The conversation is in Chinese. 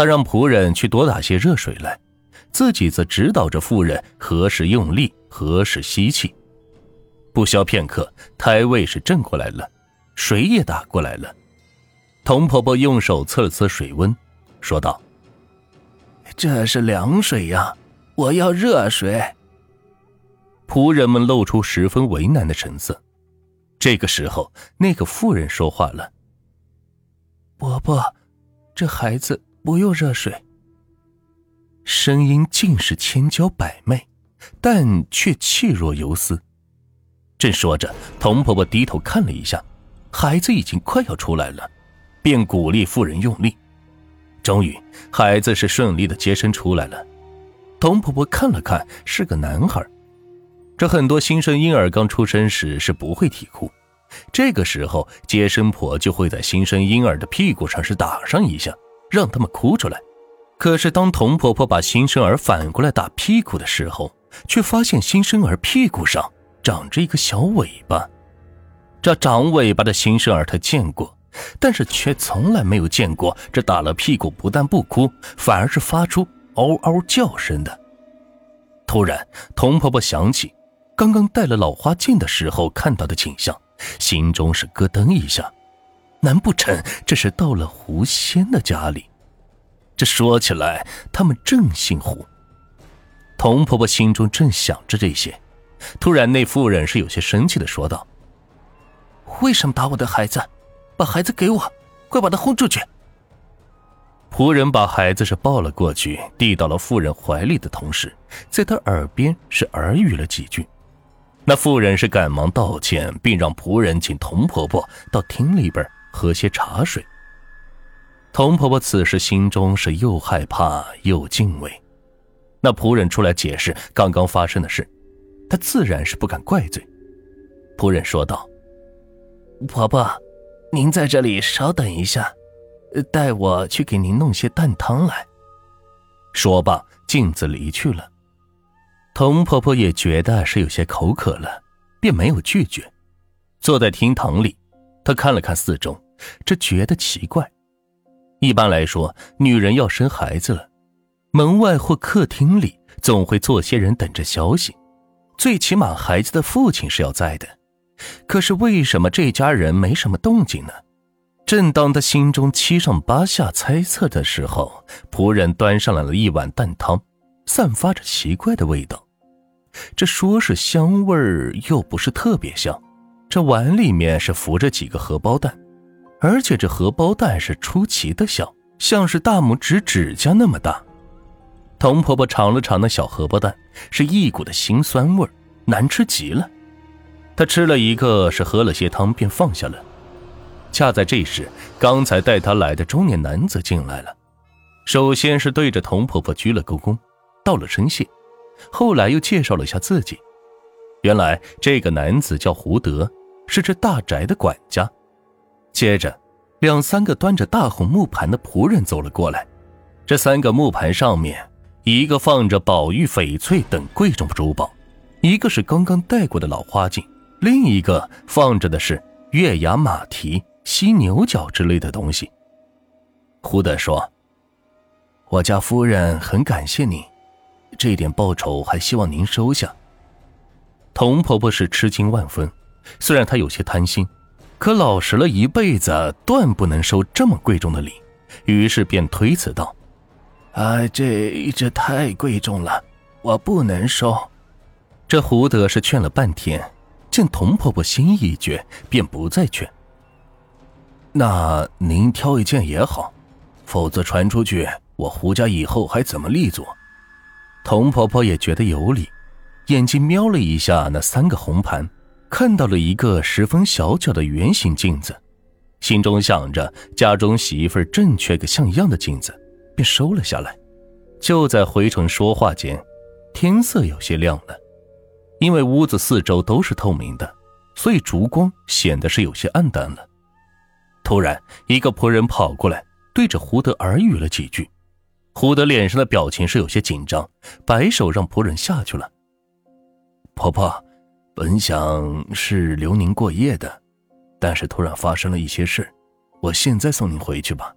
他让仆人去多打些热水来，自己则指导着妇人何时用力，何时吸气。不消片刻，胎位是正过来了，水也打过来了。童婆婆用手测了测水温，说道：“这是凉水呀，我要热水。”仆人们露出十分为难的神色。这个时候，那个妇人说话了：“伯伯，这孩子不用热水。”声音尽是千娇百媚，但却气若游丝。正说着，童婆婆低头看了一下，孩子已经快要出来了，便鼓励妇人用力。终于，孩子是顺利的接生出来了。童婆婆看了看，是个男孩。这很多新生婴儿刚出生时是不会啼哭，这个时候接生婆就会在新生婴儿的屁股上是打上一下，让他们哭出来。可是当童婆婆把新生儿反过来打屁股的时候，却发现新生儿屁股上。长着一个小尾巴，这长尾巴的新生儿她见过，但是却从来没有见过这打了屁股不但不哭，反而是发出嗷嗷叫声的。突然，童婆婆想起刚刚戴了老花镜的时候看到的景象，心中是咯噔一下，难不成这是到了狐仙的家里？这说起来，他们正姓胡。童婆婆心中正想着这些。突然，那妇人是有些生气的说道：“为什么打我的孩子？把孩子给我，快把他轰出去！”仆人把孩子是抱了过去，递到了妇人怀里的同时，在他耳边是耳语了几句。那妇人是赶忙道歉，并让仆人请童婆婆到厅里边喝些茶水。童婆婆此时心中是又害怕又敬畏。那仆人出来解释刚刚发生的事。她自然是不敢怪罪。仆人说道：“婆婆，您在这里稍等一下，带我去给您弄些蛋汤来。”说罢，径自离去了。童婆婆也觉得是有些口渴了，便没有拒绝。坐在厅堂里，她看了看四周，这觉得奇怪。一般来说，女人要生孩子了，门外或客厅里总会坐些人等着消息。最起码孩子的父亲是要在的，可是为什么这家人没什么动静呢？正当他心中七上八下猜测的时候，仆人端上来了一碗蛋汤，散发着奇怪的味道。这说是香味儿，又不是特别香。这碗里面是浮着几个荷包蛋，而且这荷包蛋是出奇的小，像是大拇指指甲那么大。童婆婆尝了尝那小荷包蛋，是一股的腥酸味难吃极了。她吃了一个，是喝了些汤，便放下了。恰在这时，刚才带她来的中年男子进来了，首先是对着童婆婆鞠了个躬，道了声谢，后来又介绍了下自己。原来这个男子叫胡德，是这大宅的管家。接着，两三个端着大红木盘的仆人走了过来，这三个木盘上面。一个放着宝玉、翡翠等贵重珠宝，一个是刚刚戴过的老花镜，另一个放着的是月牙马蹄、犀牛角之类的东西。胡德说：“我家夫人很感谢您，这点报酬还希望您收下。”童婆婆是吃惊万分，虽然她有些贪心，可老实了一辈子，断不能收这么贵重的礼，于是便推辞道。啊，这这太贵重了，我不能收。这胡德是劝了半天，见童婆婆心意已决，便不再劝。那您挑一件也好，否则传出去，我胡家以后还怎么立足？童婆婆也觉得有理，眼睛瞄了一下那三个红盘，看到了一个十分小巧的圆形镜子，心中想着家中媳妇正缺个像样的镜子。便收了下来。就在回城说话间，天色有些亮了。因为屋子四周都是透明的，所以烛光显得是有些暗淡了。突然，一个仆人跑过来，对着胡德耳语了几句。胡德脸上的表情是有些紧张，摆手让仆人下去了。婆婆，本想是留您过夜的，但是突然发生了一些事，我现在送您回去吧。